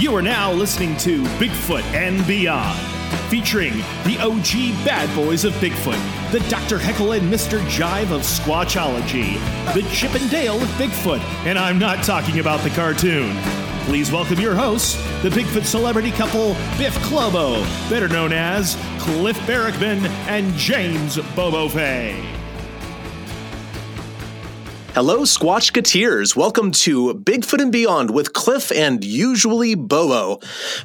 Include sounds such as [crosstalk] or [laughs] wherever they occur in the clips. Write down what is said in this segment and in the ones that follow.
You are now listening to Bigfoot and Beyond, featuring the OG bad boys of Bigfoot, the Dr. Heckle and Mr. Jive of Squatchology, the Chip and Dale of Bigfoot, and I'm not talking about the cartoon. Please welcome your hosts, the Bigfoot celebrity couple Biff Clobo, better known as Cliff Barackman and James Bobo Fay. Hello, Squatchketeers. Welcome to Bigfoot and Beyond with Cliff and usually Bobo.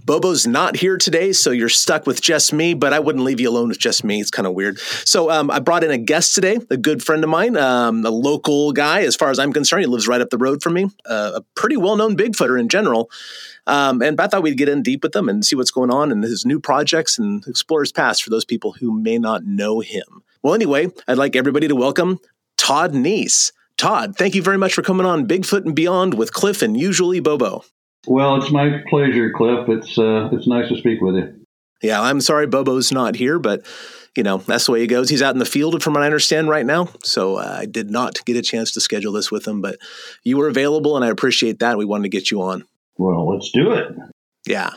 Bobo's not here today, so you're stuck with just me, but I wouldn't leave you alone with just me. It's kind of weird. So um, I brought in a guest today, a good friend of mine, um, a local guy, as far as I'm concerned. He lives right up the road from me, uh, a pretty well known Bigfooter in general. Um, and I thought we'd get in deep with him and see what's going on in his new projects and explore his past for those people who may not know him. Well, anyway, I'd like everybody to welcome Todd Neiss. Todd, thank you very much for coming on Bigfoot and Beyond with Cliff and usually Bobo. Well, it's my pleasure, Cliff. It's uh, it's nice to speak with you. Yeah, I'm sorry Bobo's not here, but you know that's the way he goes. He's out in the field, from what I understand, right now. So uh, I did not get a chance to schedule this with him, but you were available, and I appreciate that. We wanted to get you on. Well, let's do it. Yeah.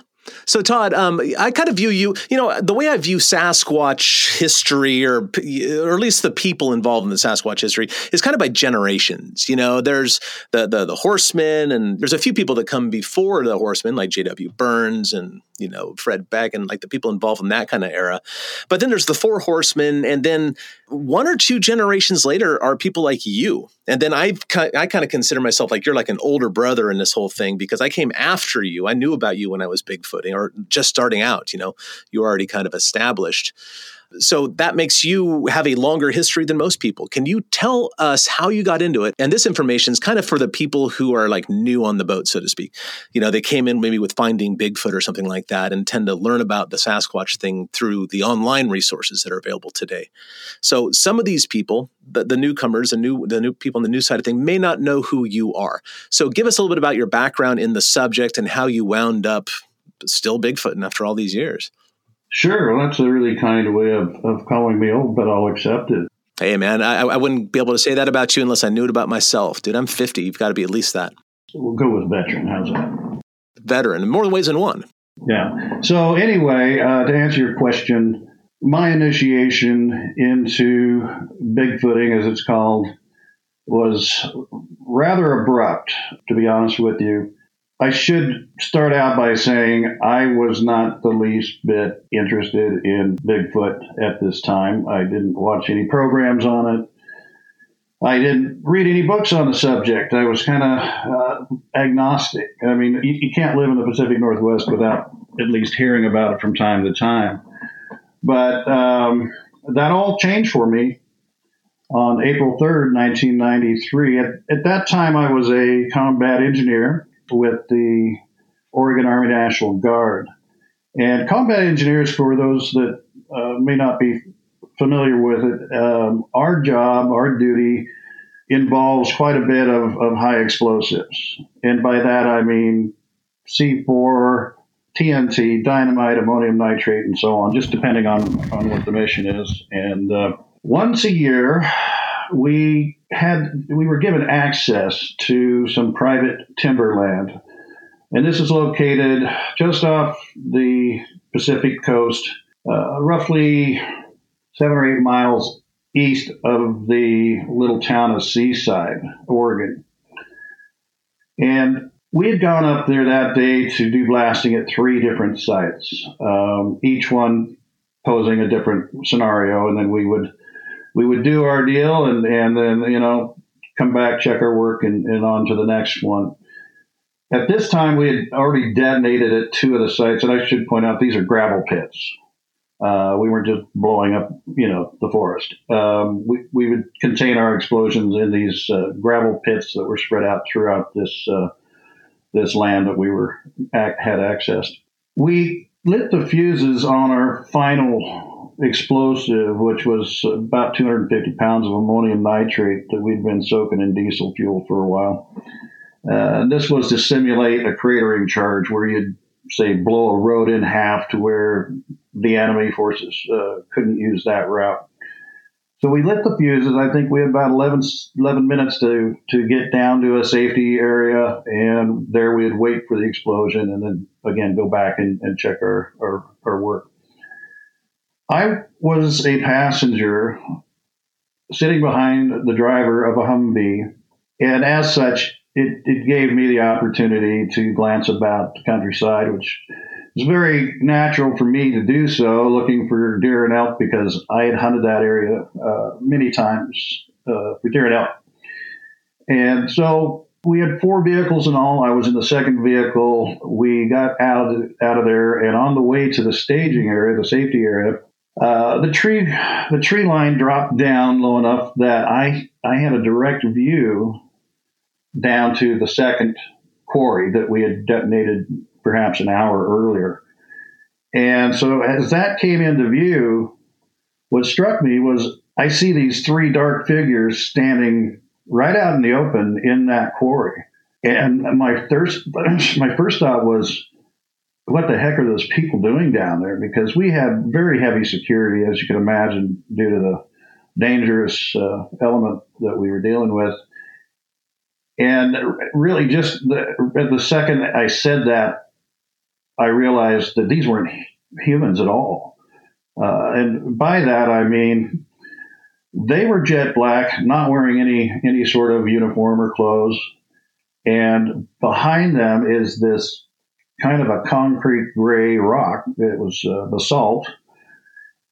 So, Todd, um, I kind of view you, you know, the way I view Sasquatch history, or, or at least the people involved in the Sasquatch history, is kind of by generations. You know, there's the the, the horsemen, and there's a few people that come before the horsemen, like J.W. Burns and you know Fred Beck and like the people involved in that kind of era. But then there's the four horsemen, and then one or two generations later are people like you. And then I I kind of consider myself like you're like an older brother in this whole thing because I came after you. I knew about you when I was bigfooting or just starting out. You know, you were already kind of established. So that makes you have a longer history than most people. Can you tell us how you got into it? And this information is kind of for the people who are like new on the boat, so to speak. You know, they came in maybe with finding Bigfoot or something like that and tend to learn about the Sasquatch thing through the online resources that are available today. So some of these people, the, the newcomers, the new the new people on the new side of thing may not know who you are. So give us a little bit about your background in the subject and how you wound up still Bigfooting after all these years. Sure, well, that's a really kind way of, of calling me old, but I'll accept it. Hey, man, I, I wouldn't be able to say that about you unless I knew it about myself. Dude, I'm 50. You've got to be at least that. We'll go with veteran. How's that? Veteran, more ways than one. Yeah. So, anyway, uh, to answer your question, my initiation into Bigfooting, as it's called, was rather abrupt, to be honest with you. I should start out by saying I was not the least bit interested in Bigfoot at this time. I didn't watch any programs on it. I didn't read any books on the subject. I was kind of uh, agnostic. I mean, you, you, can't live in the Pacific Northwest without at least hearing about it from time to time. But um, that all changed for me on April 3rd, 1993. At, at that time, I was a combat engineer with the Oregon Army National Guard. And combat engineers, for those that uh, may not be familiar with it, um, our job, our duty involves quite a bit of, of high explosives. And by that I mean C4, TNT, dynamite, ammonium nitrate, and so on, just depending on, on what the mission is. And uh, once a year, we had we were given access to some private timberland, and this is located just off the Pacific coast, uh, roughly seven or eight miles east of the little town of Seaside, Oregon. And we had gone up there that day to do blasting at three different sites, um, each one posing a different scenario, and then we would we would do our deal and, and then, you know, come back, check our work, and, and on to the next one. At this time, we had already detonated at two of the sites, and I should point out these are gravel pits. Uh, we weren't just blowing up, you know, the forest. Um, we, we would contain our explosions in these uh, gravel pits that were spread out throughout this uh, this land that we were had accessed. We lit the fuses on our final explosive, which was about 250 pounds of ammonium nitrate that we'd been soaking in diesel fuel for a while. Uh, this was to simulate a cratering charge where you'd say blow a road in half to where the enemy forces uh, couldn't use that route. So we lit the fuses. I think we had about 11, 11, minutes to, to get down to a safety area, and there we'd wait for the explosion and then again go back and, and check our, our, our work. I was a passenger sitting behind the driver of a Humvee, and as such, it, it gave me the opportunity to glance about the countryside, which was very natural for me to do so, looking for deer and elk because I had hunted that area uh, many times uh, for deer and elk. And so we had four vehicles in all. I was in the second vehicle. We got out of, out of there, and on the way to the staging area, the safety area, uh, the tree the tree line dropped down low enough that I I had a direct view down to the second quarry that we had detonated perhaps an hour earlier. And so as that came into view, what struck me was I see these three dark figures standing right out in the open in that quarry. And my first [laughs] my first thought was, what the heck are those people doing down there? Because we had very heavy security, as you can imagine, due to the dangerous uh, element that we were dealing with. And really, just the, the second I said that, I realized that these weren't humans at all. Uh, and by that, I mean they were jet black, not wearing any any sort of uniform or clothes. And behind them is this kind of a concrete gray rock. It was uh, basalt,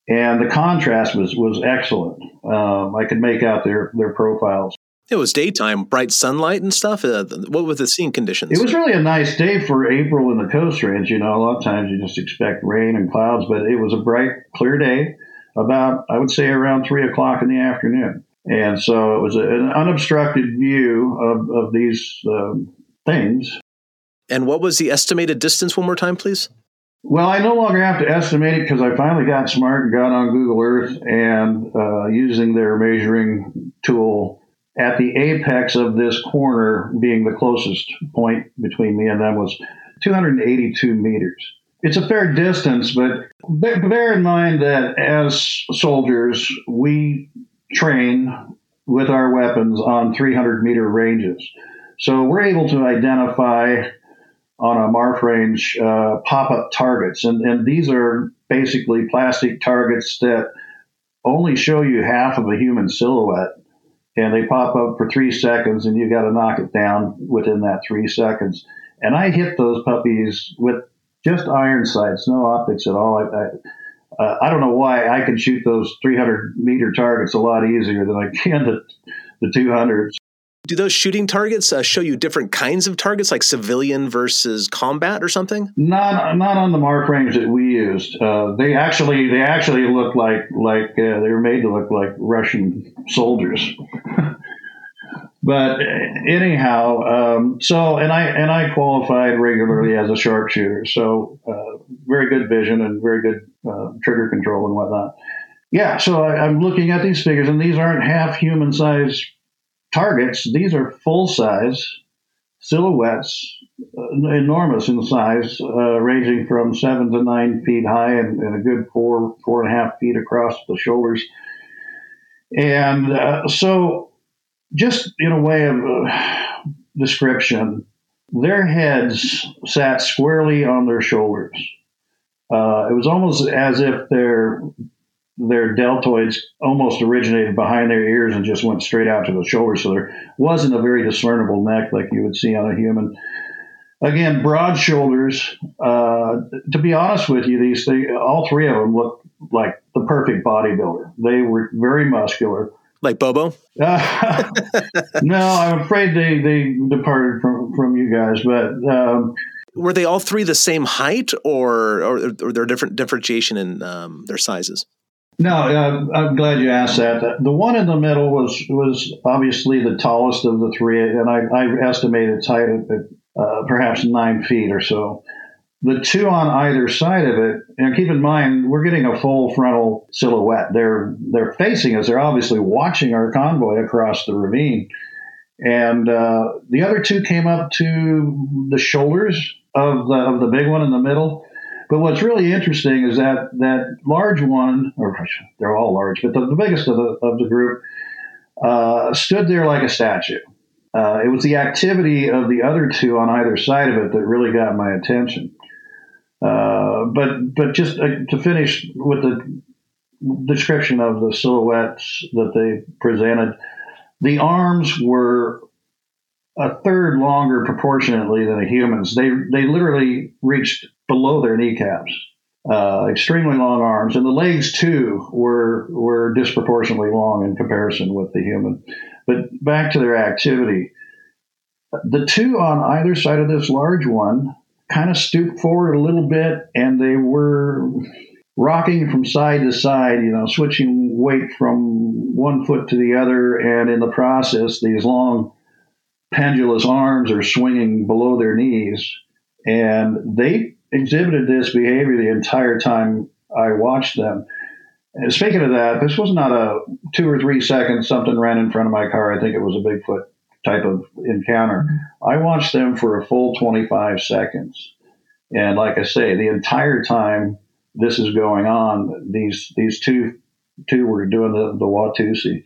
and the contrast was was excellent. Um, I could make out their their profiles. It was daytime, bright sunlight and stuff. Uh, what were the scene conditions? It was really a nice day for April in the Coast Range. You know, a lot of times you just expect rain and clouds, but it was a bright, clear day. About, I would say, around three o'clock in the afternoon, and so it was a, an unobstructed view of of these um, things. And what was the estimated distance? One more time, please. Well, I no longer have to estimate it because I finally got smart and got on Google Earth and uh, using their measuring tool at the apex of this corner, being the closest point between me and them, was 282 meters. It's a fair distance, but bear in mind that as soldiers, we train with our weapons on 300 meter ranges. So we're able to identify on a MARF range uh, pop up targets. And, and these are basically plastic targets that only show you half of a human silhouette and they pop up for three seconds, and you got to knock it down within that three seconds. And I hit those puppies with just iron sights, no optics at all. I, I, uh, I don't know why I can shoot those 300 meter targets a lot easier than I can the, the 200s. Do those shooting targets uh, show you different kinds of targets, like civilian versus combat or something? Not, not on the mark range that we used. Uh, they actually, they actually look like, like uh, they were made to look like Russian soldiers. [laughs] but anyhow, um, so and I and I qualified regularly as a sharpshooter, so uh, very good vision and very good uh, trigger control and whatnot. Yeah, so I, I'm looking at these figures, and these aren't half human sized targets, these are full size silhouettes, uh, enormous in size, uh, ranging from seven to nine feet high and, and, a good four, four and a half feet across the shoulders. And uh, so, just in a way of uh, description, their heads sat squarely on their shoulders. Uh, it was almost as if their their deltoids almost originated behind their ears and just went straight out to the shoulder. So there wasn't a very discernible neck like you would see on a human. Again, broad shoulders. Uh, to be honest with you, these things, all three of them looked like the perfect bodybuilder. They were very muscular. Like Bobo? Uh, [laughs] [laughs] no, I'm afraid they, they departed from, from you guys, but. Um, were they all three the same height, or or, or there different differentiation in um, their sizes? No, uh, I'm glad you asked that. The one in the middle was was obviously the tallest of the three, and I, I estimate its height at uh, perhaps nine feet or so. The two on either side of it, and keep in mind, we're getting a full frontal silhouette. They're they're facing us. They're obviously watching our convoy across the ravine, and uh, the other two came up to the shoulders of the of the big one in the middle But what's really interesting is that that large one, or they're all large, but the, the biggest of the of the group uh, stood there like a statue. Uh, it was the activity of the other two on either side of it that really got my attention. Uh, but but just uh, to finish with the description of the silhouettes that they presented, the arms were a third longer proportionately than a human's. They they literally reached below their kneecaps. Uh, extremely long arms, and the legs too were were disproportionately long in comparison with the human. But back to their activity, the two on either side of this large one kind of stooped forward a little bit, and they were rocking from side to side, you know, switching weight from one foot to the other, and in the process, these long pendulous arms are swinging below their knees, and they exhibited this behavior the entire time I watched them. And speaking of that, this was not a two or three seconds something ran in front of my car. I think it was a Bigfoot type of encounter. I watched them for a full 25 seconds. And like I say, the entire time this is going on, these these two two were doing the, the Watusi.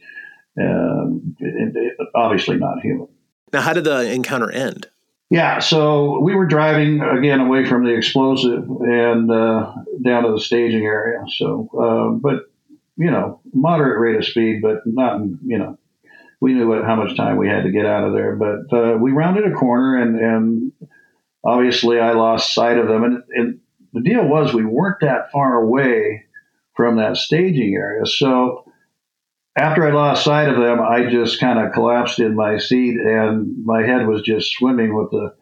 Um, it, it, obviously not human. Now, how did the encounter end? Yeah, so we were driving again away from the explosive and uh, down to the staging area. So, uh, but you know, moderate rate of speed, but not you know, we knew what, how much time we had to get out of there. But uh, we rounded a corner, and and obviously I lost sight of them. And, and the deal was we weren't that far away from that staging area, so after I lost sight of them, I just kind of collapsed in my seat and my head was just swimming with a,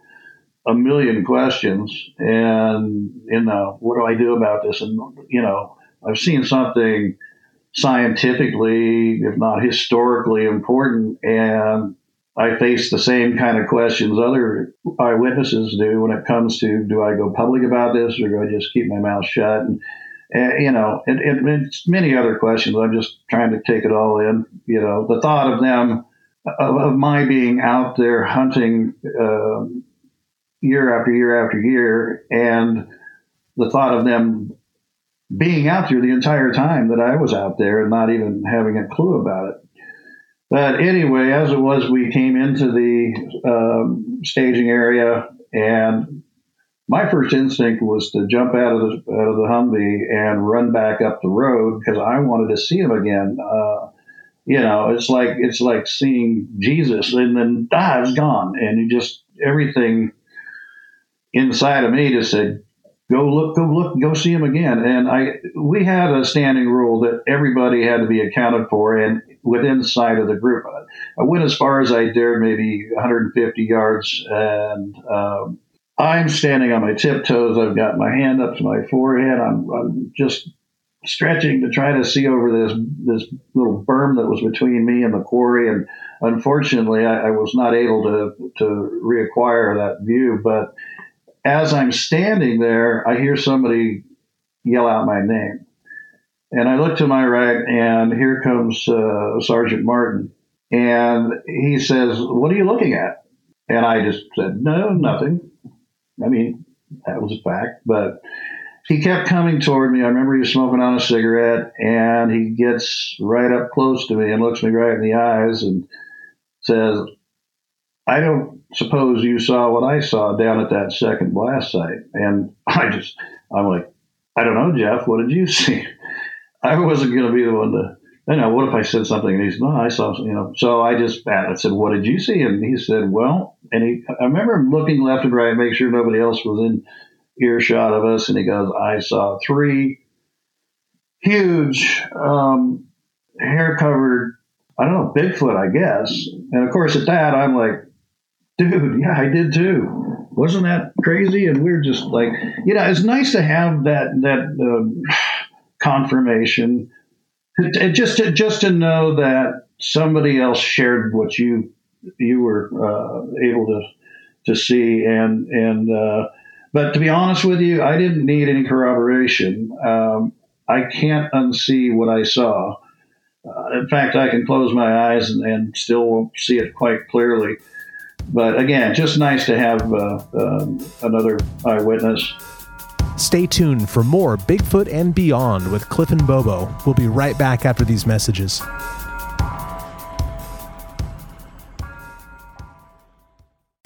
a million questions. And, you know, what do I do about this? And, you know, I've seen something scientifically, if not historically important, and I face the same kind of questions other eyewitnesses do when it comes to do I go public about this or do I just keep my mouth shut? And, and, you know, and, many other questions. I'm just trying to take it all in. You know, the thought of them, of, of my being out there hunting uh, year after year after year, and the thought of them being out there the entire time that I was out there and not even having a clue about it. But anyway, as it was, we came into the um, staging area and my first instinct was to jump out of the out of the Humvee and run back up the road because I wanted to see him again. Uh, you know, it's like it's like seeing Jesus and then ah, it's gone, and you just everything inside of me just said, "Go look, go look, go see him again." And I we had a standing rule that everybody had to be accounted for, and within sight of the group. I went as far as I dared, maybe 150 yards, and um, I'm standing on my tiptoes. I've got my hand up to my forehead. I'm, I'm just stretching to try to see over this this little berm that was between me and the quarry. And unfortunately, I, I was not able to to reacquire that view. But as I'm standing there, I hear somebody yell out my name, and I look to my right, and here comes uh, Sergeant Martin, and he says, "What are you looking at?" And I just said, "No, nothing." I mean, that was a fact. But he kept coming toward me. I remember he was smoking on a cigarette, and he gets right up close to me and looks me right in the eyes and says, I don't suppose you saw what I saw down at that second blast site. And [laughs] I just, I'm like, I don't know, Jeff. What did you see? [laughs] I wasn't going to be the one to I know, what if I said something and he said, no, I saw, you know, so I just, I said, what did you see? And he said, well, and he, I remember him looking left and right, make sure nobody else was in earshot of us. And he goes, I saw three huge, um, hair covered, I don't know, Bigfoot, I guess. And of course, at that, I'm like, dude, yeah, I did too. Wasn't that crazy? And we are just like, you know, it's nice to have that, that, uh, [sighs] confirmation just to, just to know that somebody else shared what you you were uh, able to to see and and uh, but to be honest with you, I didn't need any corroboration. Um, I can't unsee what I saw. Uh, in fact, I can close my eyes and, and, still see it quite clearly. But again, just nice to have uh, um, another eyewitness Stay tuned for more Bigfoot and Beyond with Cliff and Bobo. We'll be right back after these messages.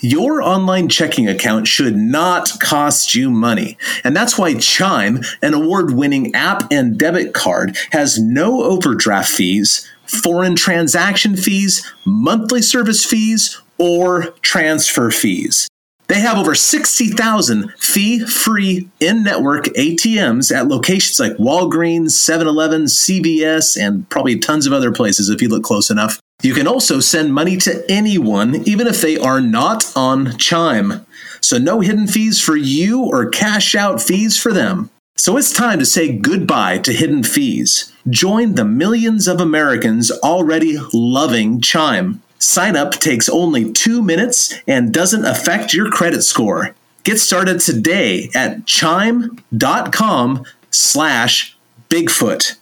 Your online checking account should not cost you money. And that's why Chime, an award winning app and debit card, has no overdraft fees, foreign transaction fees, monthly service fees, or transfer fees. They have over 60,000 fee free in network ATMs at locations like Walgreens, 7 Eleven, CVS, and probably tons of other places if you look close enough. You can also send money to anyone, even if they are not on Chime. So, no hidden fees for you or cash out fees for them. So, it's time to say goodbye to hidden fees. Join the millions of Americans already loving Chime. Sign up takes only two minutes and doesn't affect your credit score. Get started today at chime.com slash Bigfoot.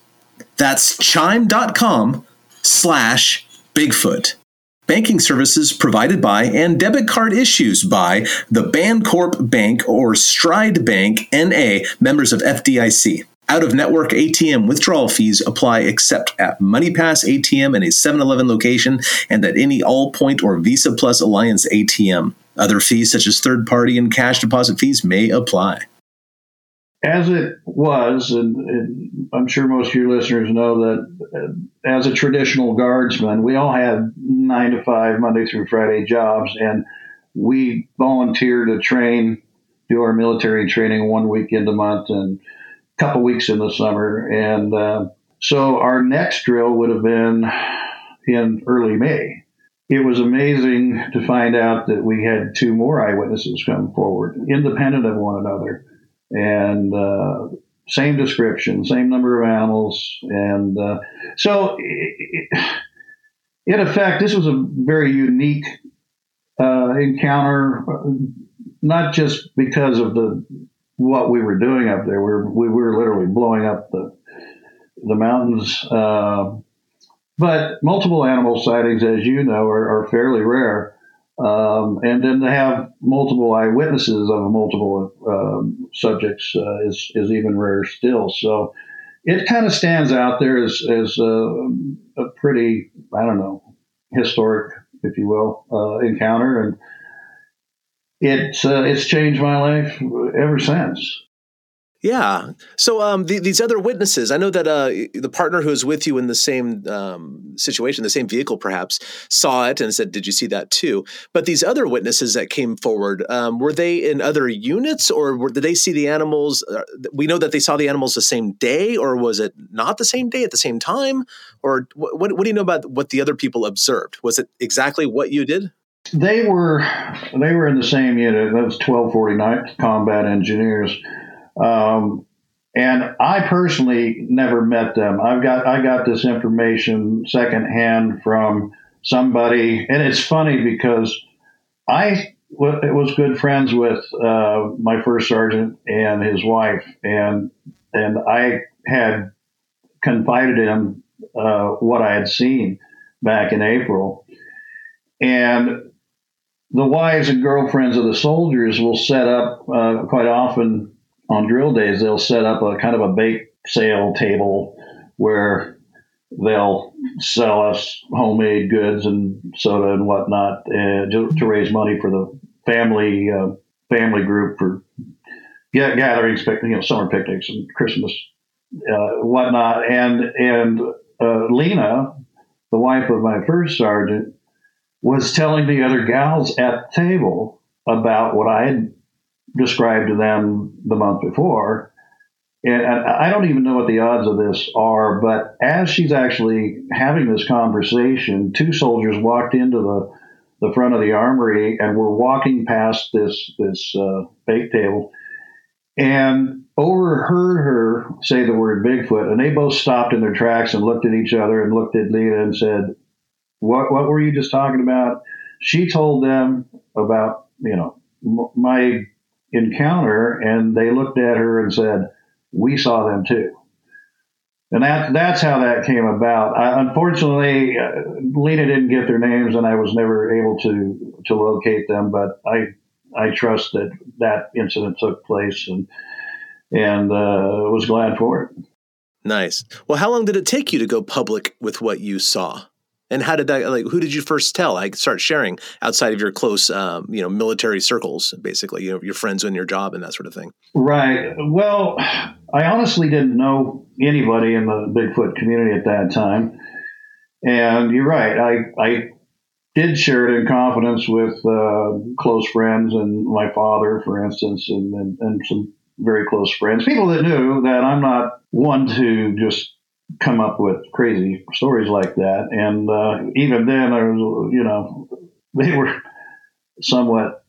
That's chime.com slash Bigfoot. Banking services provided by and debit card issues by the Bancorp Bank or Stride Bank NA, members of FDIC. Out of network ATM withdrawal fees apply except at MoneyPass ATM in a 7 Eleven location and at any Allpoint or Visa Plus Alliance ATM. Other fees, such as third party and cash deposit fees, may apply as it was, and, and, I'm sure most of your listeners know that uh, as a traditional guardsman, we all had nine to five, Monday through Friday jobs, and we volunteer to train, do our military training one weekend a month and couple weeks in the summer. And uh, so our next drill would have been in early May. It was amazing to find out that we had two more eyewitnesses come forward, independent of one another and uh, same description, same number of animals, and uh, so in effect, this was a very unique uh, encounter, not just because of the what we were doing up there. We were, we were literally blowing up the the mountains. Uh, but multiple animal sightings, as you know, are, are fairly rare. Um, and then to have multiple eyewitnesses of multiple um, subjects uh, is, is even rarer still. So it kind of stands out there as, as a, a, pretty, I don't know, historic, if you will, uh, encounter. And it's, uh, it's changed my life ever since. Yeah. So um, the, these other witnesses, I know that uh, the partner who was with you in the same um, situation, the same vehicle perhaps, saw it and said, Did you see that too? But these other witnesses that came forward, um, were they in other units or were, did they see the animals? Uh, we know that they saw the animals the same day, or was it not the same day at the same time? Or what, what, what do you know about what the other people observed? Was it exactly what you did? They were they were in the same unit. That was 1249 Combat Engineers um, and I personally never met them. I've got I got this information secondhand from somebody, and it's funny because I was good friends with uh, my first sergeant and his wife, and and I had confided him uh, what I had seen back in April, and the wives and girlfriends of the soldiers will set up uh, quite often on drill days, they'll set up a kind of a bake sale table where they'll sell us homemade goods and soda and whatnot uh, to, to, raise money for the family uh, family group for gatherings, you know, summer picnics and Christmas uh, whatnot. And and uh, Lena, the wife of my first sergeant, was telling the other gals at the table about what I had described to them the month before. And I don't even know what the odds of this are, but as she's actually having this conversation, two soldiers walked into the, the front of the armory and were walking past this this uh, bake table and overheard her say the word Bigfoot. And they both stopped in their tracks and looked at each other and looked at Lena and said, "What what were you just talking about?" She told them about you know my encounter, and they looked at her and said, "We saw them too." And that that's how that came about. I, unfortunately, uh, Lena didn't get their names, and I was never able to to locate them. But I I trust that that incident took place, and and uh, was glad for it. Nice. Well, how long did it take you to go public with what you saw? And how did that like? Who did you first tell? Like start sharing outside of your close, um, you know, military circles, basically, you know, your friends and your job and that sort of thing. Right. Well, I honestly didn't know anybody in the Bigfoot community at that time, and you're right. I I did share it in confidence with uh, close friends and my father, for instance, and, and, and some very close friends, people that knew that I'm not one to just come up with crazy stories like that. And uh, even then, I was, you know, [laughs] they were somewhat.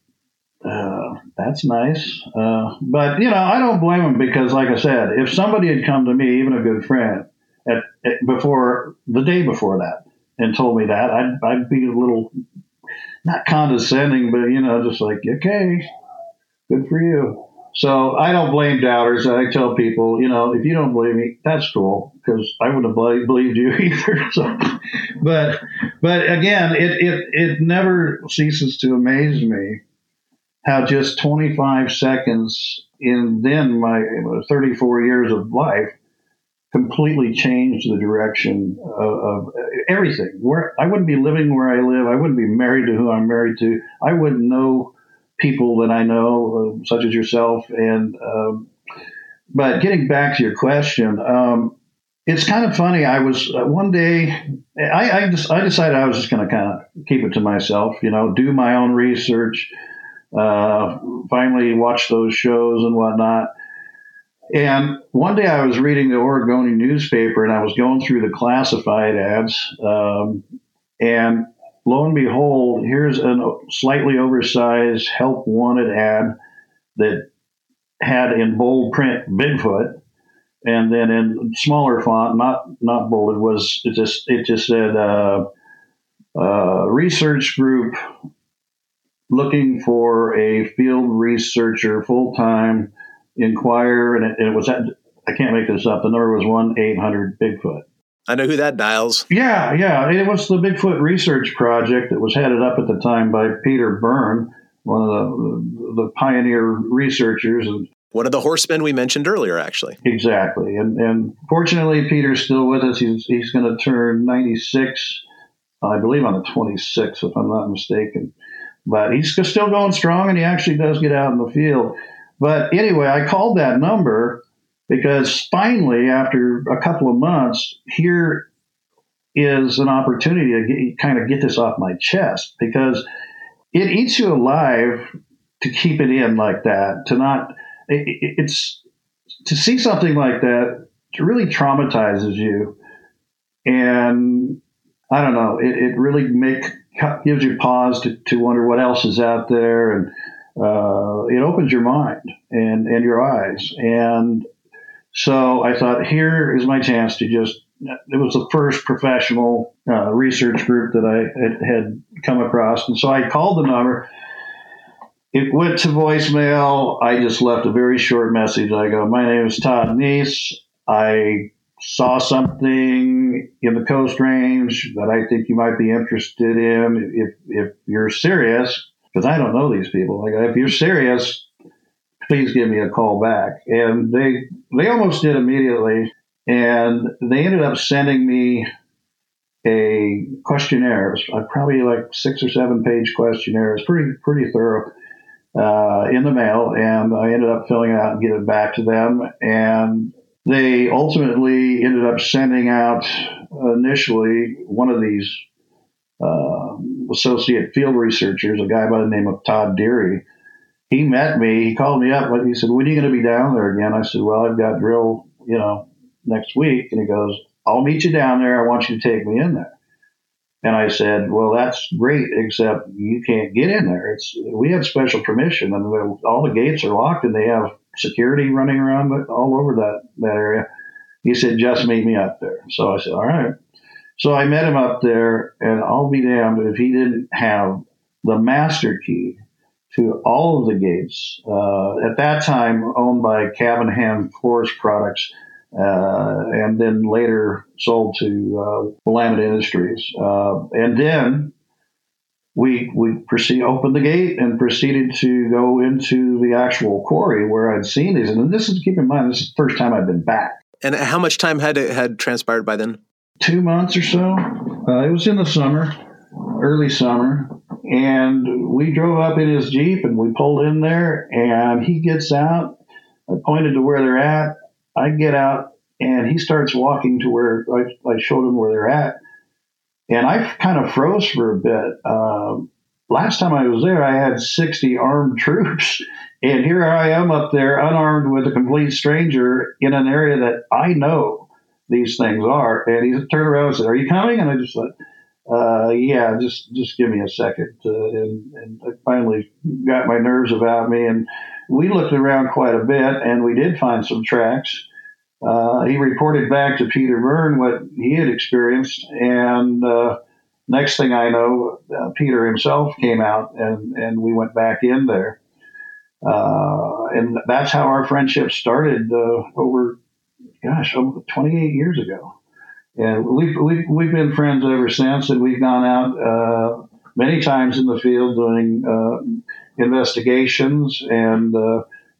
Uh, that's nice, uh, but you know, I don't blame them because, like I said, if somebody had come to me, even a good friend, at, at before the day before that, and told me that, I'd I'd be a little not condescending, but you know, just like okay, good for you. So I don't blame doubters. I tell people, you know, if you don't believe me, that's cool because I wouldn't have believed you [laughs] either. So, but but again, it, it it never ceases to amaze me how just 25 seconds in then my 34 years of life completely changed the direction of, of, everything. Where I wouldn't be living where I live, I wouldn't be married to who I'm married to. I wouldn't know people that I know, uh, such as yourself. And um, but getting back to your question, um, it's kind of funny. I was uh, one day, I I, just, I decided I was just going to kind of keep it to myself, you know, do my own research. Uh, finally, watch those shows and whatnot. And one day I was reading the Oregonian newspaper and I was going through the classified ads. Um, and lo and behold, here's a slightly oversized help wanted ad that had in bold print Bigfoot, and then in smaller font, not not bolded, was it just it just said uh, uh, research group looking for a field researcher full time. Inquire, and it, it was at, I can't make this up. The number was one eight hundred Bigfoot. I know who that dials. Yeah, yeah. It was the Bigfoot Research Project that was headed up at the time by Peter Byrne, one of the, the pioneer researchers. And one of the horsemen we mentioned earlier, actually. Exactly. And, and fortunately, Peter's still with us. He's, he's going to turn 96, I believe, on the 26th, if I'm not mistaken. But he's still going strong, and he actually does get out in the field. But anyway, I called that number because finally, after a couple of months, here is an opportunity to get, kind of get this off my chest because it eats you alive to keep it in like that, to not, it, it's, to see something like that really traumatizes you. And I don't know, it, it really make, gives you pause to, to wonder what else is out there. And, uh, it opens your mind and, and your eyes. And so I thought, here is my chance to just. It was the first professional uh, research group that I had, had come across, and so I called the number. It went to voicemail. I just left a very short message. I go, "My name is Todd Neiss. I saw something in the Coast Range that I think you might be interested in. If if you're serious, because I don't know these people. If you're serious, please give me a call back. And they they almost did immediately, and they ended up sending me a questionnaire. Uh, probably like six or seven page questionnaire. It's pretty pretty thorough. Uh, in the mail, and I ended up filling it out and getting it back to them. And they ultimately ended up sending out initially one of these uh, associate field researchers, a guy by the name of Todd Deary, he met me. He called me up. He said, "When are you going to be down there again?" I said, "Well, I've got drill, you know, next week." And he goes, "I'll meet you down there. I want you to take me in there." And I said, "Well, that's great, except you can't get in there. It's we have special permission, and all the gates are locked, and they have security running around all over that that area." He said, "Just meet me up there." So I said, "All right." So I met him up there, and I'll be damned if he didn't have the master key to all of the gates. Uh, at that time, owned by Cavenham Forest Products, and then later sold to uh, Willamette Industries. Uh, and then we we proceed opened the gate and proceeded to go into the actual quarry where I'd seen these. And this is keep in mind this is the first time I've been back. And how much time had had transpired by then? Two months or so. Uh, it was in the summer, early summer, and we drove up in his jeep and we pulled in there. And he gets out. I pointed to where they're at. I get out, and he starts walking to where I, I showed him where they're at and I kind of froze for a bit. Um, last time I was there, I had 60 armed [laughs] troops. And here I am up there, unarmed with a complete stranger in an area that I know these things are. And he turned around and said, Are you coming? And I just said, uh, yeah, just just give me a second. Uh, and, and I finally got my nerves about me. And we looked around quite a bit, and we did find some tracks. Uh, he reported back to Peter Byrne what he had experienced, and uh, next thing I know, uh, Peter himself came out, and and we went back in there, uh, and that's how our friendship started uh, over, gosh, over 28 years ago, and we've, we've we've been friends ever since, and we've gone out uh, many times in the field doing investigations and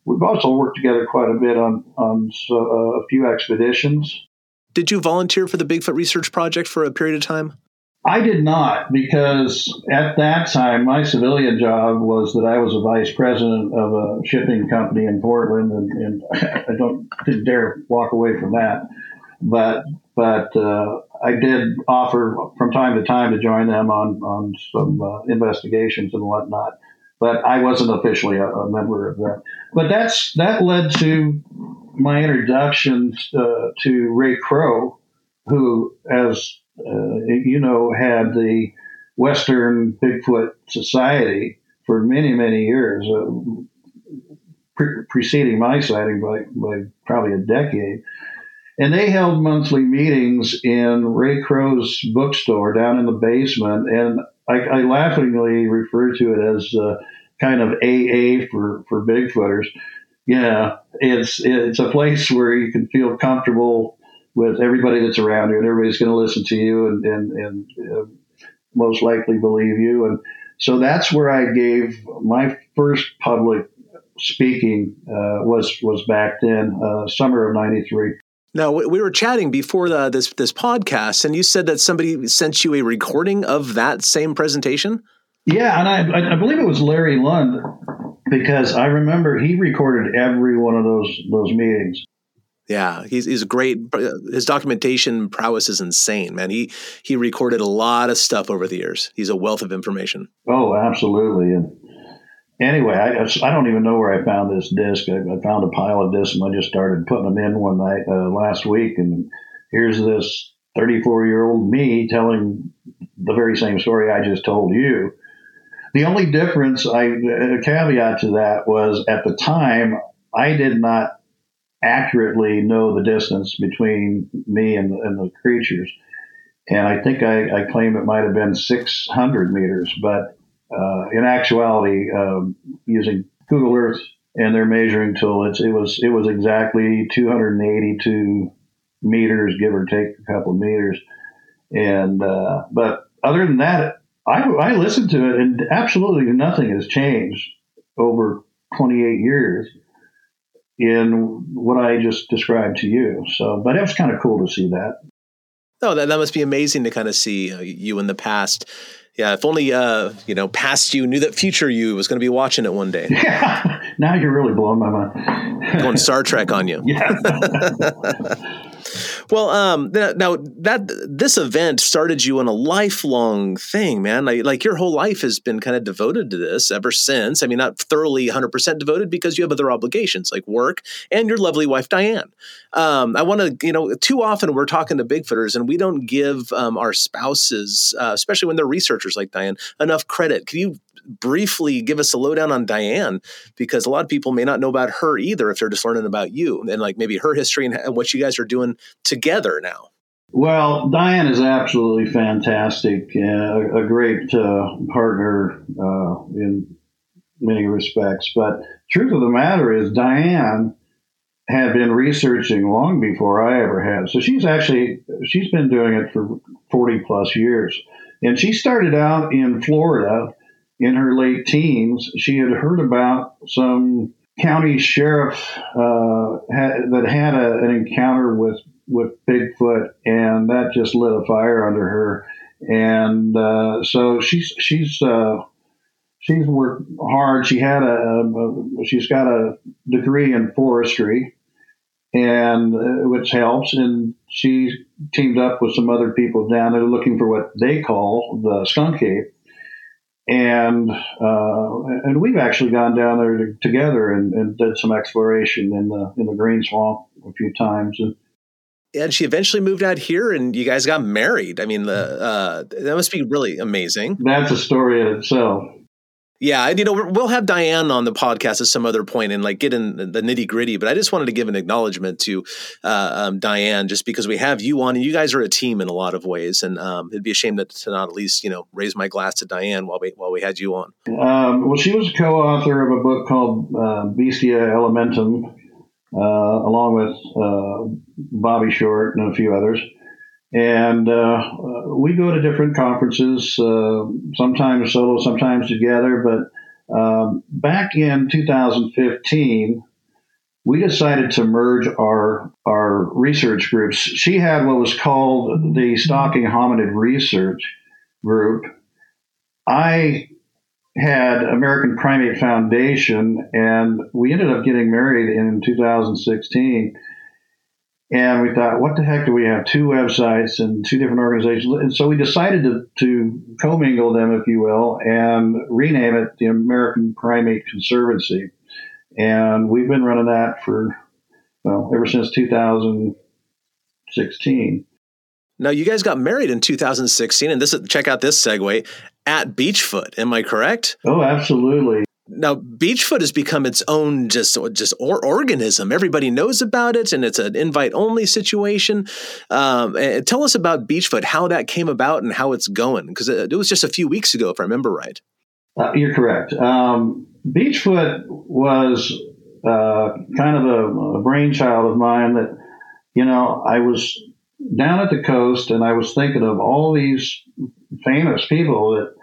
We've also worked together quite a bit on on uh, a few expeditions. Did you volunteer for the Bigfoot Research Project for a period of time? I did not because at that time my civilian job was that I was a vice president of a shipping company in Portland, and, and [laughs] I don't didn't dare walk away from that. But but uh, I did offer from time to time to join them on on some uh, investigations and whatnot but I wasn't officially a, a, member of that. But that's that led to my introduction uh, to Ray Crowe, who, as uh, you know, had the Western Bigfoot Society for many many years, uh, pre- preceding my sighting by by probably a decade. And they held monthly meetings in Ray Crowe's bookstore down in the basement. And I, I laughingly refer to it as uh, kind of AA for, for Bigfooters. Yeah, it's it's a place where you can feel comfortable with everybody that's around you, and everybody's going to listen to you and and, and uh, most likely believe you. And so that's where I gave my first public speaking uh, was was back then, uh, summer of '93. Now we were chatting before the, this this podcast, and you said that somebody sent you a recording of that same presentation. Yeah, and I, I believe it was Larry Lund because I remember he recorded every one of those those meetings. Yeah, he's he's great. His documentation prowess is insane, man. He he recorded a lot of stuff over the years. He's a wealth of information. Oh, absolutely. And anyway, I, I don't even know where I found this disc. I, I found a pile of discs and I just started putting them in one night uh, last week. And here's this 34 year old me telling the very same story I just told you. The only difference, I a caveat to that was at the time I did not accurately know the distance between me and, and the creatures, and I think I, I claim it might have been 600 meters, but uh, in actuality, um, using Google Earth and their measuring tool, it's, it was it was exactly 282 meters, give or take a couple of meters, and uh, but other than that, I, I listened to it and absolutely nothing has changed over 28 years in what I just described to you. So, but it was kind of cool to see that. Oh, that, that must be amazing to kind of see uh, you in the past. Yeah, if only uh, you know, past you knew that future you was going to be watching it one day. Yeah, [laughs] now you're really blowing my mind. Going Star Trek on you. [laughs] Yeah. [laughs] Well, um, now that this event started you on a lifelong thing, man. Like, like, your whole life has been kind of devoted to this ever since. I mean, not thoroughly 100% devoted because you have other obligations like work and your lovely wife, Diane. Um, I want to, you know, too often we're talking to Bigfooters and we don't give um, our spouses, uh, especially when they're researchers like Diane, enough credit. Can you briefly give us a lowdown on Diane because a lot of people may not know about her either if they're just learning about you and like maybe her history and what you guys are doing together now. Well, Diane is absolutely fantastic, uh, a great uh, partner uh, in many respects. But truth of the matter is, Diane had been researching long before I ever had. So she's actually she's been doing it for forty plus years And she started out in Florida in her late teens. She had heard about some county sheriff uh, had, that had a, an encounter with with Bigfoot, and that just lit a fire under her. And uh, so she's she's uh, she's worked hard. She had a, a, she's got a degree in forestry, and uh, which helps. And she teamed up with some other people down there looking for what they call the skunk ape. And uh, and we've actually gone down there to, together and, and did some exploration in the in the green swamp a few times. And and she eventually moved out here and you guys got married. I mean, the uh, that must be really amazing. That's a story in itself. Yeah, you know, we'll have Diane on the podcast at some other point and like get in the nitty gritty. But I just wanted to give an acknowledgement to uh, um, Diane, just because we have you on, and you guys are a team in a lot of ways, and um, it'd be a shame to, not at least you know raise my glass to Diane while we while we had you on. Um, well, she was a co-author of a book called uh, Bestia Elementum, uh, along with uh, Bobby Short and a few others. And uh, we go to different conferences, uh, sometimes solo, sometimes together. But um, back in 2015, we decided to merge our our research groups. She had what was called the Stalking Hominid Research Group. I had American Primate Foundation, and we ended up getting married in 2016. And we thought, what the heck do we have? Two websites and two different organizations. And so we decided to, to commingle them, if you will, and rename it the American Primate Conservancy. And we've been running that for, well, ever since 2016. Now, you guys got married in 2016, and this check out this segue at Beachfoot. Am I correct? Oh, absolutely. Now, Beachfoot has become its own just just or organism. Everybody knows about it, and it's an invite only situation. Um, tell us about Beachfoot, how that came about, and how it's going, because it, was just a few weeks ago, if I remember right. Uh, you're correct. Um, Beachfoot was uh, kind of a, a brainchild of mine. That you know, I was down at the coast, and I was thinking of all these famous people that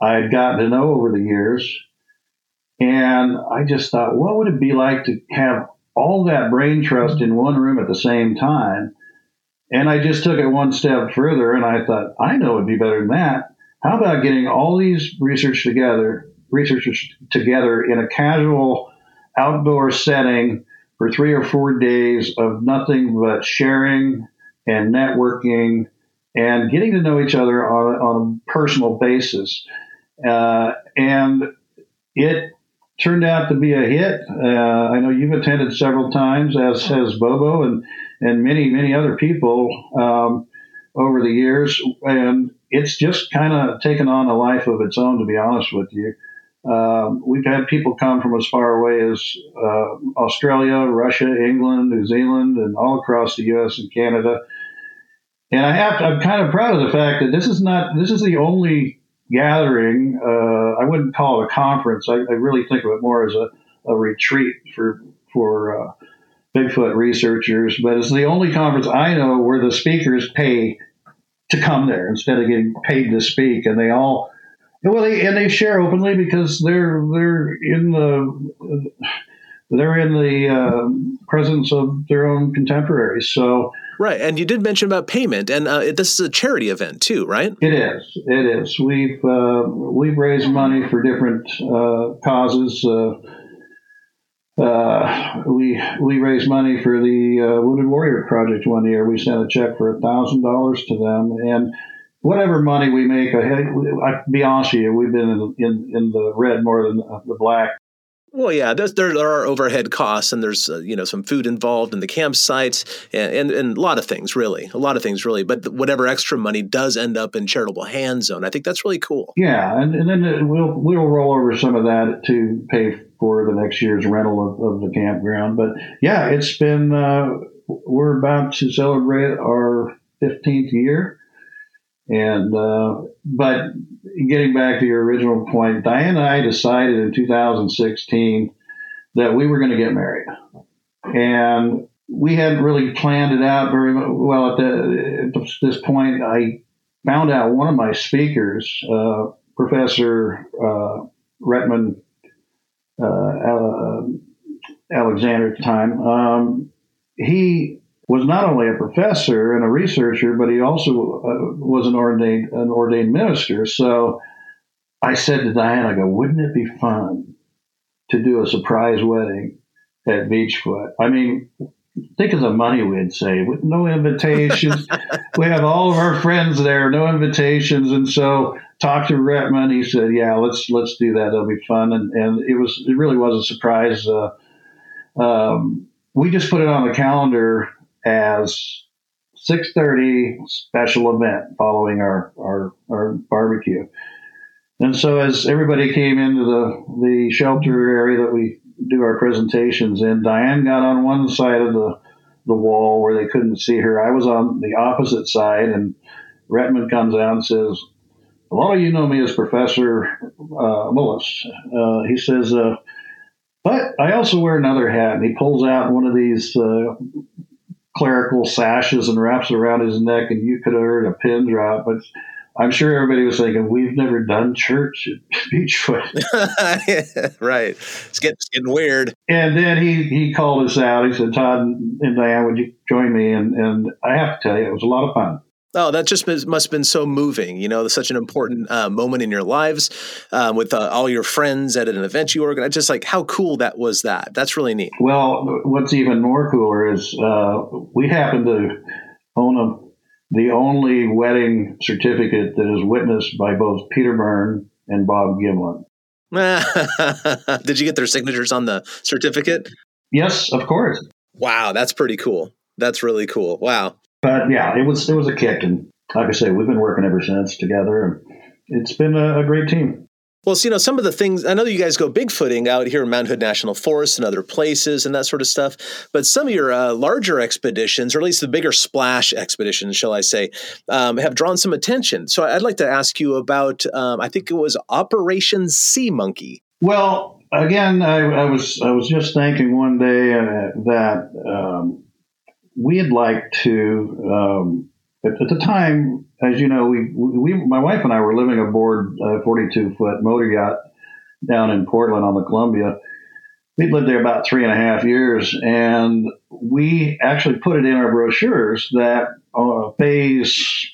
I had gotten to know over the years and I just thought, what would it be like to have all that brain trust in one room at the same time? And I just took it one step further and I thought, I know it'd be better than that. How about getting all these research together, researchers together in a casual outdoor setting for three or four days of nothing but sharing and networking and getting to know each other on, on a personal basis. Uh, and it turned out to be a hit. Uh, I know you've attended several times, as has Bobo and and many many other people um, over the years, and it's just kind of taken on a life of its own. To be honest with you, um, we've had people come from as far away as uh, Australia, Russia, England, New Zealand, and all across the U.S. and Canada. And I have to, I'm kind of proud of the fact that this is not this is the only gathering. Uh, I wouldn't call it a conference. I, I, really think of it more as a, a retreat for for uh, Bigfoot researchers. But it's the only conference I know where the speakers pay to come there instead of getting paid to speak, and they all well, they, and they share openly because they're they're in the they're in the uh, presence of their own contemporaries. So Right, and you did mention about payment, and uh, this is a charity event too, right? It is. It is. We've uh, we've raised money for different uh, causes. Uh, uh, we we raised money for the uh, Wounded Warrior Project one year. We sent a check for a thousand dollars to them, and whatever money we make, I, I be honest with you, we've been in, in, in the red more than the black well, yeah, there, are overhead costs, and there's uh, you know some food involved in the campsites, and, and, and a lot of things, really, a lot of things, really. But whatever extra money does end up in charitable hands zone, I think that's really cool. Yeah, and, and then we'll we'll roll over some of that to pay for the next year's rental of, of the campground. But yeah, it's been uh, we're about to celebrate our 15th year, and uh, but getting back to your original point, Diane and I decided in 2016 that we were going to get married, and we hadn't really planned it out very well at, the, at this point. I found out one of my speakers, uh, Professor uh, Rhettman uh, Alexander at the time, um, he was not only a professor and a researcher, but he also uh, was an ordained an ordained minister. So I said to Diane, I go, wouldn't it be fun to do a surprise wedding at Beachfoot? I mean, think of the money we'd save with no invitations. [laughs] we have all of our friends there, no invitations, and so talked to Rhettman. He said, "Yeah, let's let's do that. It'll be fun." And and it was it really was a surprise. Uh, um, we just put it on the calendar as 6:30 special event following our, our our barbecue. And so as everybody came into the the shelter area that we do our presentations in, Diane got on one side of the the wall where they couldn't see her. I was on the opposite side, and Rhettman comes out and says, "A lot of you know me as Professor uh, Mullis." Uh, he says, uh, "But I also wear another hat." And he pulls out one of these uh, clerical sashes and wraps around his neck, and you could have heard a pin drop. But I'm sure everybody was thinking, we've never done church at [laughs] Beachfoot. [laughs] right. It's getting, it's getting weird. And then he, he called us out. He said, Todd and Diane, would you join me? And, and I have to tell you, it was a lot of fun. Oh, that just must have been so moving. You know, such an important uh, moment in your lives um, with uh, all your friends at an event you organized. Just like how cool that was that. That's really neat. Well, what's even more cooler is uh, we happen to own a, the only wedding certificate that is witnessed by both Peter Byrne and Bob Gimlin. [laughs] Did you get their signatures on the certificate? Yes, of course. Wow, that's pretty cool. That's really cool. Wow. But yeah, it was it was a kick, and like I say, we've been working ever since together, and it's been a, a great team. Well, so, you know, some of the things I know you guys go bigfooting out here in Mount Hood National Forest and other places and that sort of stuff. But some of your uh, larger expeditions, or at least the bigger splash expeditions, shall I say, um, have drawn some attention. So I'd like to ask you about, um, I think it was Operation Sea Monkey. Well, again, I, I was I was just thinking one day uh, that um, we'd like to. Um, at, at, the time, as you know, we, we my wife and I were living aboard a 42 foot motor yacht down in Portland on the Columbia. We'd lived there about three and a half years, and we actually put it in our brochures that uh, phase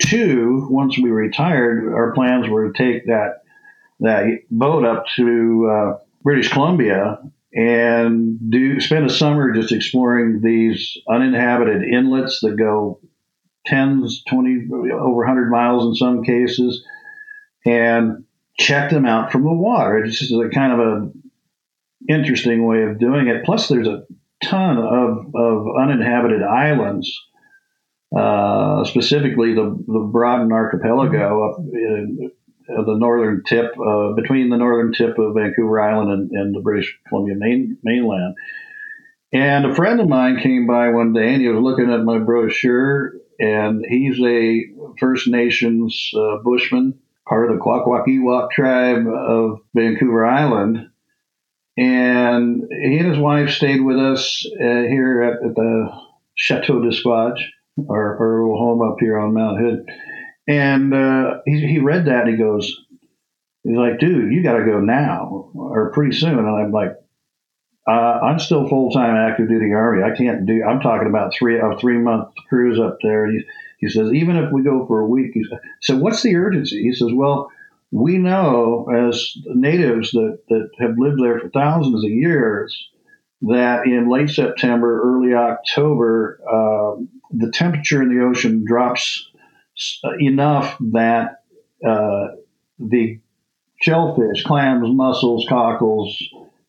two, once we retired, our plans were to take that that boat up to uh, British Columbia and do spend a summer just exploring these uninhabited inlets that go tens, 20, over 100 miles in some cases, and check them out from the water. It's just a kind of a interesting way of doing it. Plus, there's a ton of, of uninhabited islands, uh, specifically the, the Broughton Archipelago up in, uh, the northern tip, uh, between the northern tip of Vancouver Island and, and the British Columbia main, mainland. And a friend of mine came by one day and he was looking at my brochure, and he's a First Nations uh, bushman, part of the Kwakwaka'wakw tribe of Vancouver Island. And he and his wife stayed with us uh, here at, at, the Chateau de Squatch, our, our little home up here on Mount Hood. And uh, he, he read that and he goes, he's like, dude, you got to go now or pretty soon. And I'm like, uh, I'm still full time active duty Army. I can't do. I'm talking about three a three month cruise up there. He, he says even if we go for a week. He said, so what's the urgency? He says, well, we know as natives that that have lived there for thousands of years that in late September, early October, uh, the temperature in the ocean drops enough that uh, the shellfish, clams, mussels, cockles,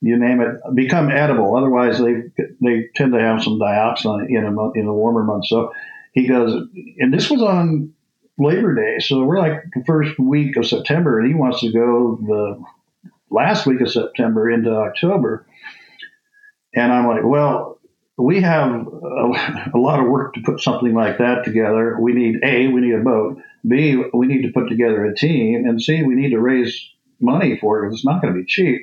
you name it, become edible. Otherwise, they they tend to have some dioxin in a in the warmer months. So he goes, and this was on Labor Day, so we're like the first week of September, and he wants to go the last week of September into October. And I'm like, well, we have a, a, lot of work to put something like that together. We need A, we need a boat. B, we need to put together a team. And C, we need to raise money for it because it's not going to be cheap.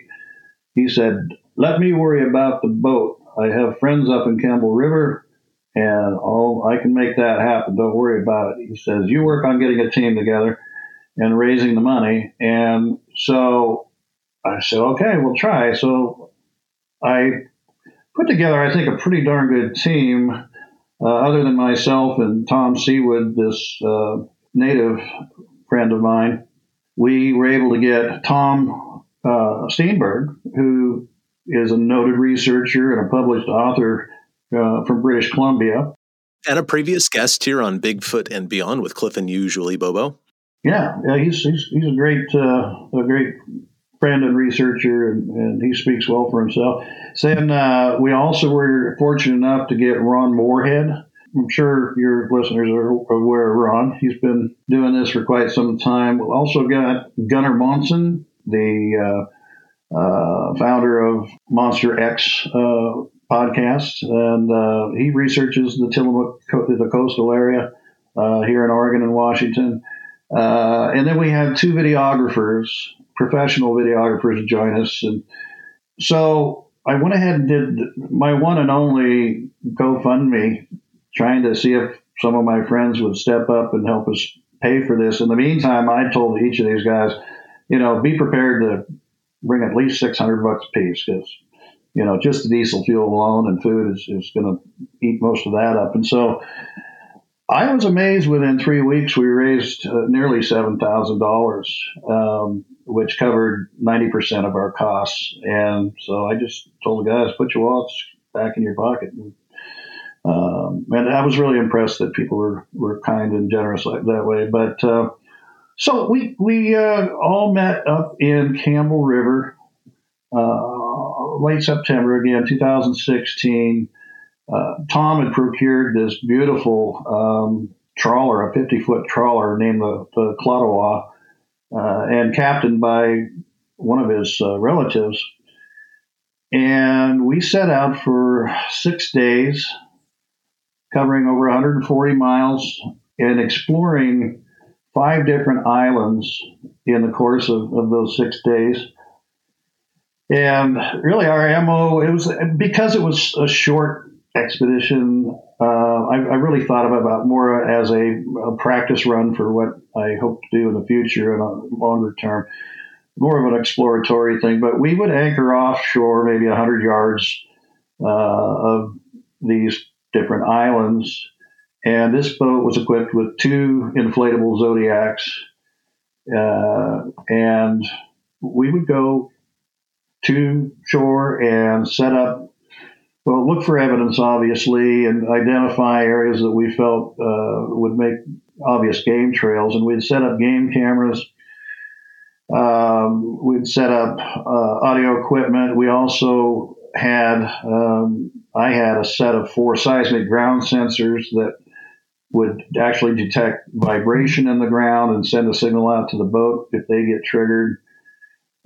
He said, let me worry about the boat. I have friends up in Campbell River. And all I can make that happen. Don't worry about it. He says, You work on getting a team together and raising the money. And so I said, Okay, we'll try. So I put together, I think, a pretty darn good team, uh, other than myself and Tom Sewid, this uh, native friend of mine. We were able to get Tom uh, Steenburg, who is a noted researcher and a published author uh, from British Columbia. And a previous guest here on Bigfoot and Beyond with Cliff and usually Bobo. Yeah, yeah, he's he's, he's a great uh, a great friend and researcher, and, and he speaks well for himself. Then uh, we also were fortunate enough to get Ron Morehead. I'm sure your listeners are aware of Ron. He's been doing this for quite some time. We also got Gunnar Monson, the uh, uh, founder of Monster X uh, podcast, and uh, he researches the Tillamook, the coastal area uh, here in Oregon and Washington. And then we had two videographers, professional videographers, to join us, and so I went ahead and did my one and only GoFundMe, trying to see if some of my friends would step up and help us pay for this. In the meantime, I told each of these guys, you know, be prepared to bring at least 600 bucks a piece because you know, just the diesel fuel alone and food is, is going to eat most of that up. And so I was amazed within three weeks, we raised uh, nearly $7,000, um, which covered 90% of our costs. And so I just told the guys, put your wallets back in your pocket. And, um, and I was really impressed that people were, were kind and generous like that way. But uh, so we, we uh, all met up in Campbell River. Uh, late September again, 2016. Uh, Tom had procured this beautiful um, trawler, a 50 foot trawler named the, the Clottawa, uh, and captained by one of his uh, relatives. And we set out for six days, covering over 140 miles and exploring five different islands in the course of, of those six days. And really, our MO, it was because it was a short expedition. Uh, I, I, really thought about more as a, a, practice run for what I hope to do in the future and a longer term, more of an exploratory thing. But we would anchor offshore, maybe 100 yards uh, of these different islands. And this boat was equipped with two inflatable Zodiacs. Uh, and we would go to shore and set up, well, look for evidence, obviously, and identify areas that we felt uh, would make obvious game trails. And we'd set up game cameras. Um, we'd set up uh, audio equipment. We also had, um, I had a set of four seismic ground sensors that would actually detect vibration in the ground and send a signal out to the boat if they get triggered.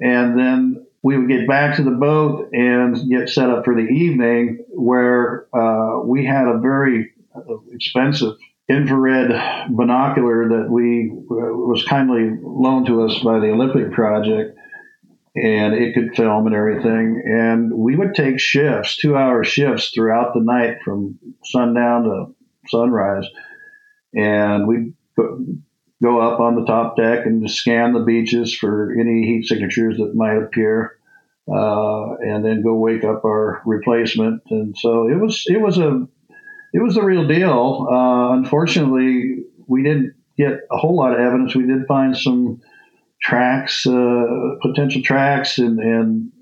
And then we would get back to the boat and get set up for the evening, where uh, we had a very expensive infrared binocular that we uh, was kindly loaned to us by the Olympic Project, and it could film and everything. And we would take shifts, two-hour shifts throughout the night from sundown to sunrise, and we go up on the top deck and just scan the beaches for any heat signatures that might appear, uh, and then go wake up our replacement. And so it was it was a it was the real deal. Uh, unfortunately, we didn't get a whole lot of evidence. We did find some tracks, uh, potential tracks, and and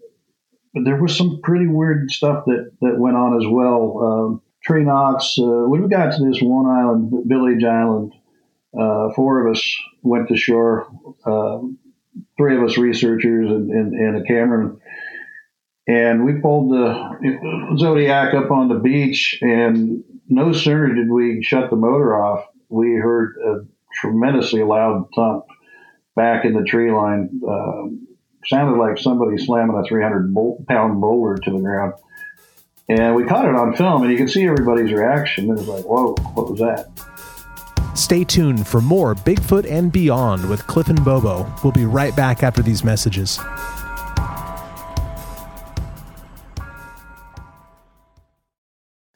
there was some pretty weird stuff that that went on as well. Um, tree knocks. Uh, when we got to this one island, Village Island, uh, four of us went to shore, uh, three of us researchers and, and, and, a cameraman. And we pulled the Zodiac up on the beach, and no sooner did we shut the motor off, we heard a tremendously loud thump back in the tree line. Uh, sounded like somebody slamming a 300 pound boulder to the ground. And we caught it on film, and you can see everybody's reaction. It was like, whoa, what was that? Stay tuned for more Bigfoot and Beyond with Cliff and Bobo. We'll be right back after these messages.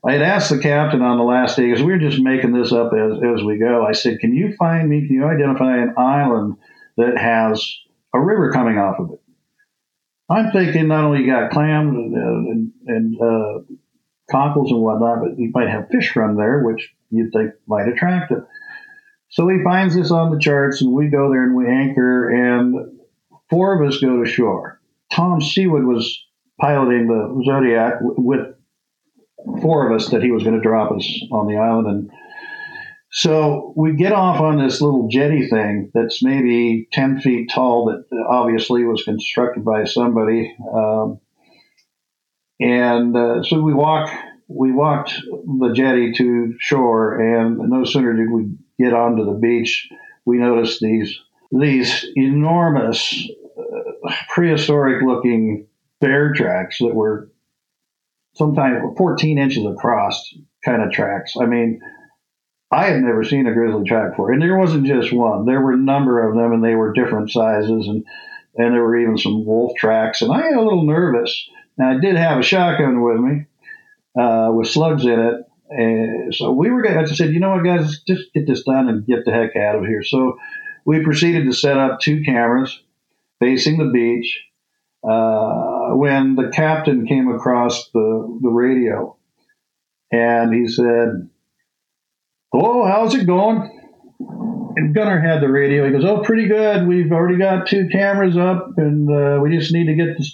I had asked the captain on the last day because we were just making this up as, as we go. I said, "Can you find me? Can you identify an island that has a river coming off of it?" I'm thinking not only you got clams and, and, and uh, cockles and whatnot, but you might have fish from there, which you'd think might attract it. So he finds this on the charts, and we go there and we anchor, and four of us go to shore. Tom Sewid was piloting the Zodiac with four of us that he was going to drop us on the island. And so we get off on this little jetty thing that's maybe 10 feet tall, that obviously was constructed by somebody. Um, and uh, so we walk, we walked the jetty to shore, and no sooner did we get onto the beach, we noticed these these enormous uh, prehistoric looking bear tracks that were sometimes 14 inches across kind of tracks. I mean, I had never seen a grizzly track before, and there wasn't just one. There were a number of them, and they were different sizes, and and there were even some wolf tracks. And I got a little nervous. Now I did have a shotgun with me uh, with slugs in it, and so we were. Going to, I said, you know what, guys, just get this done and get the heck out of here. So we proceeded to set up two cameras facing the beach. Uh, when the captain came across the, the radio and he said, Oh, how's it going? And Gunnar had the radio. He goes, Oh, pretty good. We've already got two cameras up and uh, we just need to get the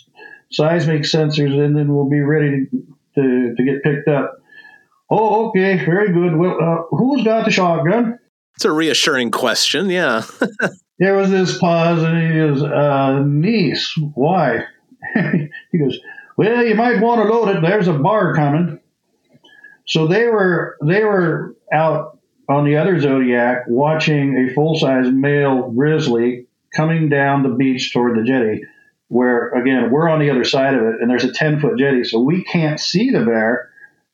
seismic sensors and we'll be ready to, to, to get picked up. Oh, okay. Very good. Well, uh, who's got the shotgun? It's a reassuring question. Yeah. [laughs] there was this pause, and he goes, uh, "Neiss, why?" [laughs] he goes, "Well, you might want to load it. There's a bar coming." So they were they were out on the other Zodiac watching a full size male grizzly coming down the beach toward the jetty. Where again we're on the other side of it, and there's a ten foot jetty, so we can't see the bear.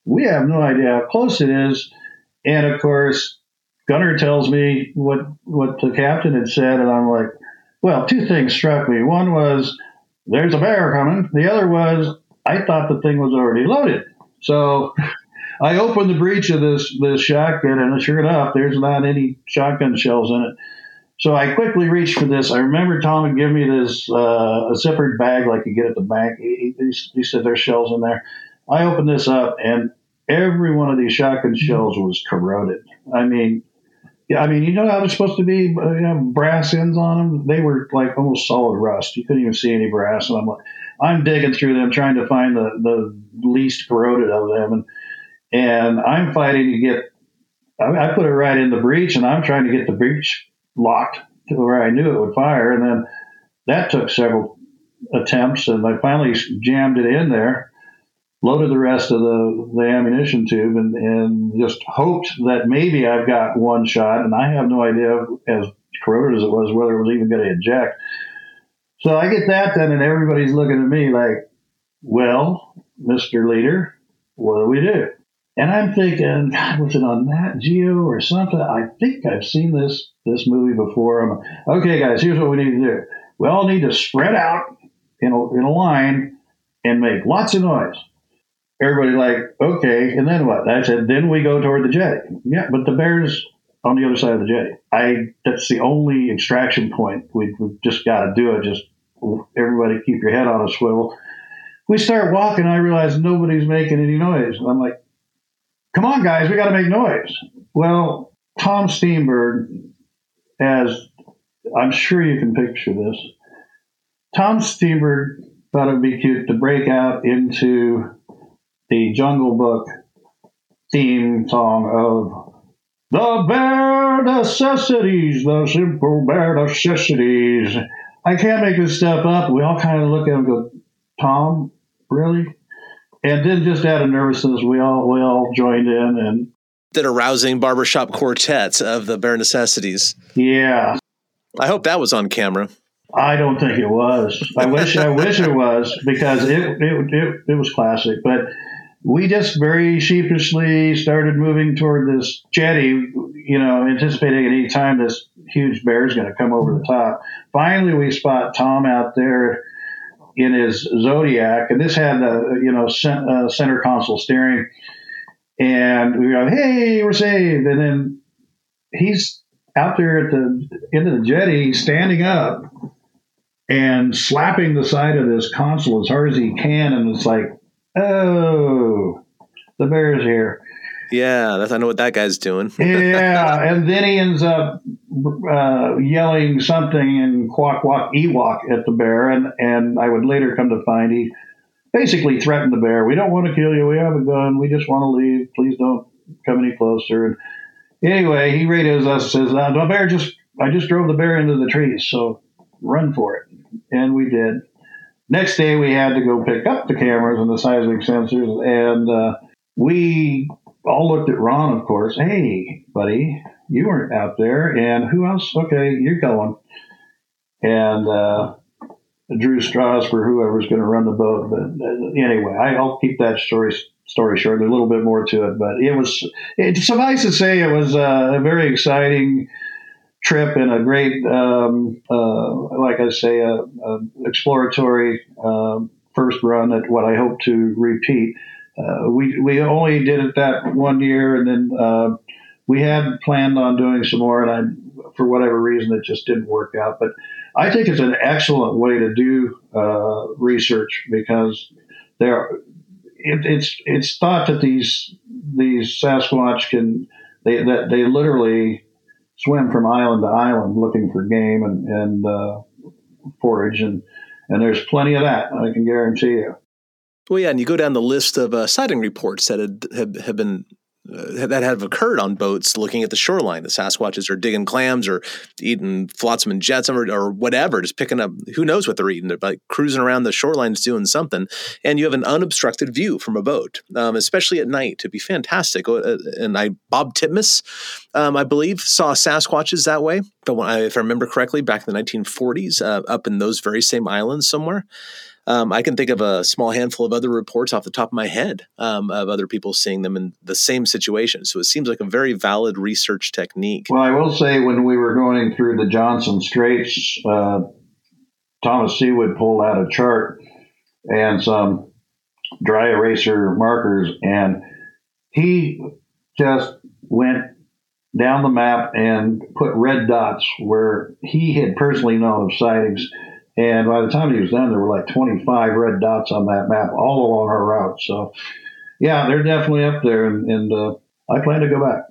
We have no idea how close it is, and of course Gunnar tells me what what the captain had said, and I'm like, well, two things struck me. One was there's a bear coming. The other was I thought the thing was already loaded. So [laughs] I opened the breech of this this shotgun, and sure enough, there's not any shotgun shells in it. So I quickly reached for this. I remember Tom had given me this uh, a zippered bag like you get at the bank. He, he, he said there's shells in there. I opened this up, and every one of these shotgun shells was corroded. I mean, yeah, I mean, you know how they're supposed to be, uh, you know, brass ends on them. They were like almost solid rust. You couldn't even see any brass. And I'm like, I'm digging through them, trying to find the the least corroded of them, and and I'm fighting to get. I, I put it right in the breech, and I'm trying to get the breech locked to where I knew it would fire, and then that took several attempts, and I finally jammed it in there loaded the rest of the, the ammunition tube and, and just hoped that maybe I've got one shot. And I have no idea, as corroded as it was, whether it was even going to eject. So I get that done, and everybody's looking at me like, well, Mr. Leader, what do we do? And I'm thinking, God, was it on Nat Geo or something? I think I've seen this this movie before. I'm, okay, guys, here's what we need to do. We all need to spread out in a, in a line and make lots of noise everybody like, okay, and then what? I said, then we go toward the jetty. Yeah, but the bear's on the other side of the jetty. I that's the only extraction point. We, we've just got to do it. Just everybody keep your head on a swivel. We start walking. I realize nobody's making any noise. I'm like, come on, guys, we got to make noise. Well, Tom Steenburg, as I'm sure you can picture this, Tom Steenburg thought it would be cute to break out into the Jungle Book theme song of the bare necessities, the simple bare necessities. I can't make this stuff up. We all kind of look at him and go, Tom, really? And then just out of nervousness, we all we all joined in and did a rousing barbershop quartet of the bare necessities. Yeah. I hope that was on camera. I don't think it was. I wish I wish it was because it, it it it was classic. But we just very sheepishly started moving toward this jetty, you know, anticipating at any time this huge bear is going to come over the top. Finally, we spot Tom out there in his Zodiac, and this had the you know uh, center console steering, and we go, "Hey, we're saved!" And then he's out there at the end of the jetty, standing up and slapping the side of this console as hard as he can, and it's like, "Oh, the bear's here." Yeah, that's I know what that guy's doing. [laughs] yeah, and then he ends up uh, yelling something in Kwakwaka'wakw at the bear, and and I would later come to find he basically threatened the bear. We don't want to kill you. We have a gun. We just want to leave. Please don't come any closer. And anyway, he radios us says, uh, "The bear just I just drove the bear into the trees, so run for it." And we did. Next day, we had to go pick up the cameras and the seismic sensors, and uh, we all looked at Ron, of course. Hey, buddy, you weren't out there. And who else? Okay, you're going. And uh, Drew Strauss for whoever's going to run the boat. But uh, anyway, I, will keep that story story short. There's a little bit more to it, but it was. It, suffice to say, it was uh, a very exciting trip and a great, um, uh, like I say, a, a exploratory um, first run at what I hope to repeat uh, we we only did it that one year, and then uh, we had planned on doing some more, and I, for whatever reason, it just didn't work out. But I think it's an excellent way to do uh, research because there, it, it's it's thought that these these Sasquatch can they that they literally swim from island to island looking for game and and uh, forage and and there's plenty of that I can guarantee you. Well, yeah, and you go down the list of uh, sighting reports that had, have, have been uh, that have occurred on boats looking at the shoreline. The Sasquatches are digging clams or eating flotsam and jetsam or, or whatever, just picking up who knows what they're eating. They're like cruising around the shorelines doing something, and you have an unobstructed view from a boat, um, especially at night. It'd be fantastic. Uh, and I, Bob Titmus, um, I believe, saw Sasquatches that way. But I, if I remember correctly, back in the 1940s, uh, up in those very same islands somewhere. Um, I can think of a small handful of other reports off the top of my head um, of other people seeing them in the same situation. So it seems like a very valid research technique. Well, I will say when we were going through the Johnstone Straits, uh, Thomas Sewid pulled out a chart and some dry eraser markers, and he just went down the map and put red dots where he had personally known of sightings and by the time he was done, there were like 25 red dots on that map all along our route. So, yeah, they're definitely up there, and, and uh, I plan to go back.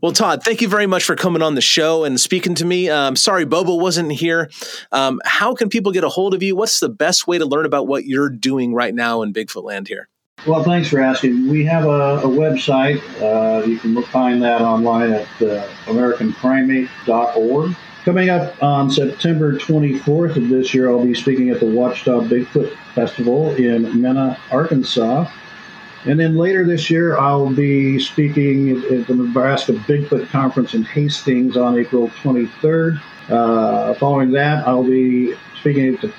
Well, Todd, thank you very much for coming on the show and speaking to me. Um, sorry, Bobo wasn't here. Um, how can people get a hold of you? What's the best way to learn about what you're doing right now in Bigfoot land here? Well, thanks for asking. We have a, a website. Uh, you can find that online at uh, AmericanPrimate.org. Coming up on September 24th of this year, I'll be speaking at the Watchdog Bigfoot Festival in Mena, Arkansas. And then later this year, I'll be speaking at the Nebraska Bigfoot Conference in Hastings on April 23rd. Uh, following that, I'll be speaking at the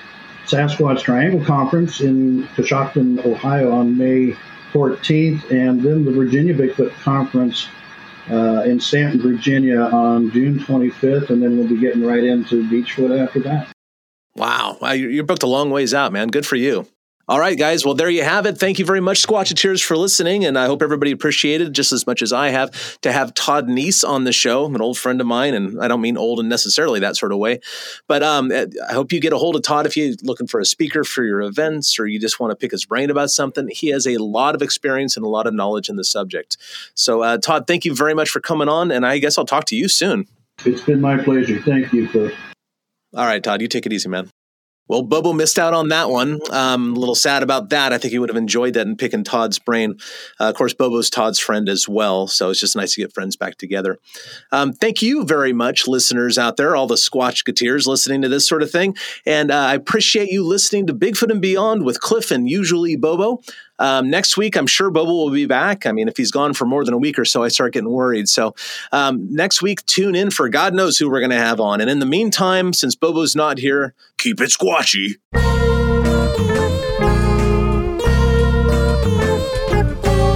Sasquatch Triangle Conference in Coshocton, Ohio on May 14th, and then the Virginia Bigfoot Conference uh, in Staunton, Virginia on June 25th, and then we'll be getting right into Beachfoot after that. Wow. wow you're booked a long ways out, man. Good for you. All right, guys. Well, there you have it. Thank you very much, Squatcheteers, for listening. And I hope everybody appreciated just as much as I have to have Todd Neiss on the show, an old friend of mine. And I don't mean old in necessarily that sort of way. But um, I hope you get a hold of Todd if you're looking for a speaker for your events or you just want to pick his brain about something. He has a lot of experience and a lot of knowledge in the subject. So, uh, Todd, thank you very much for coming on. And I guess I'll talk to you soon. It's been my pleasure. Thank you, Phil. All right, Todd, you take it easy, man. Well, Bobo missed out on that one. Um, a little sad about that. I think he would have enjoyed that and picking Todd's brain. Uh, of course, Bobo's Todd's friend as well, so it's just nice to get friends back together. Um, thank you very much, listeners out there, all the Squatchketeers listening to this sort of thing, and uh, I appreciate you listening to Bigfoot and Beyond with Cliff and usually Bobo. Um, next week, I'm sure Bobo will be back. I mean, if he's gone for more than a week or so, I start getting worried. So um, next week, tune in for God knows who we're going to have on. And in the meantime, since Bobo's not here, keep it squatchy.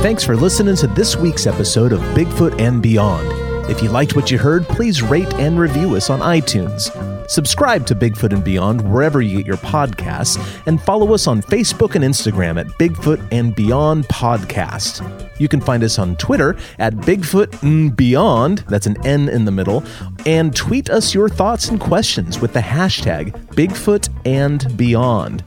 Thanks for listening to this week's episode of Bigfoot and Beyond. If you liked what you heard, please rate and review us on iTunes. Subscribe to Bigfoot and Beyond wherever you get your podcasts, and follow us on Facebook and Instagram at Bigfoot and Beyond Podcast. You can find us on Twitter at Bigfoot and Beyond, that's an N in the middle, and tweet us your thoughts and questions with the hashtag Bigfoot and Beyond.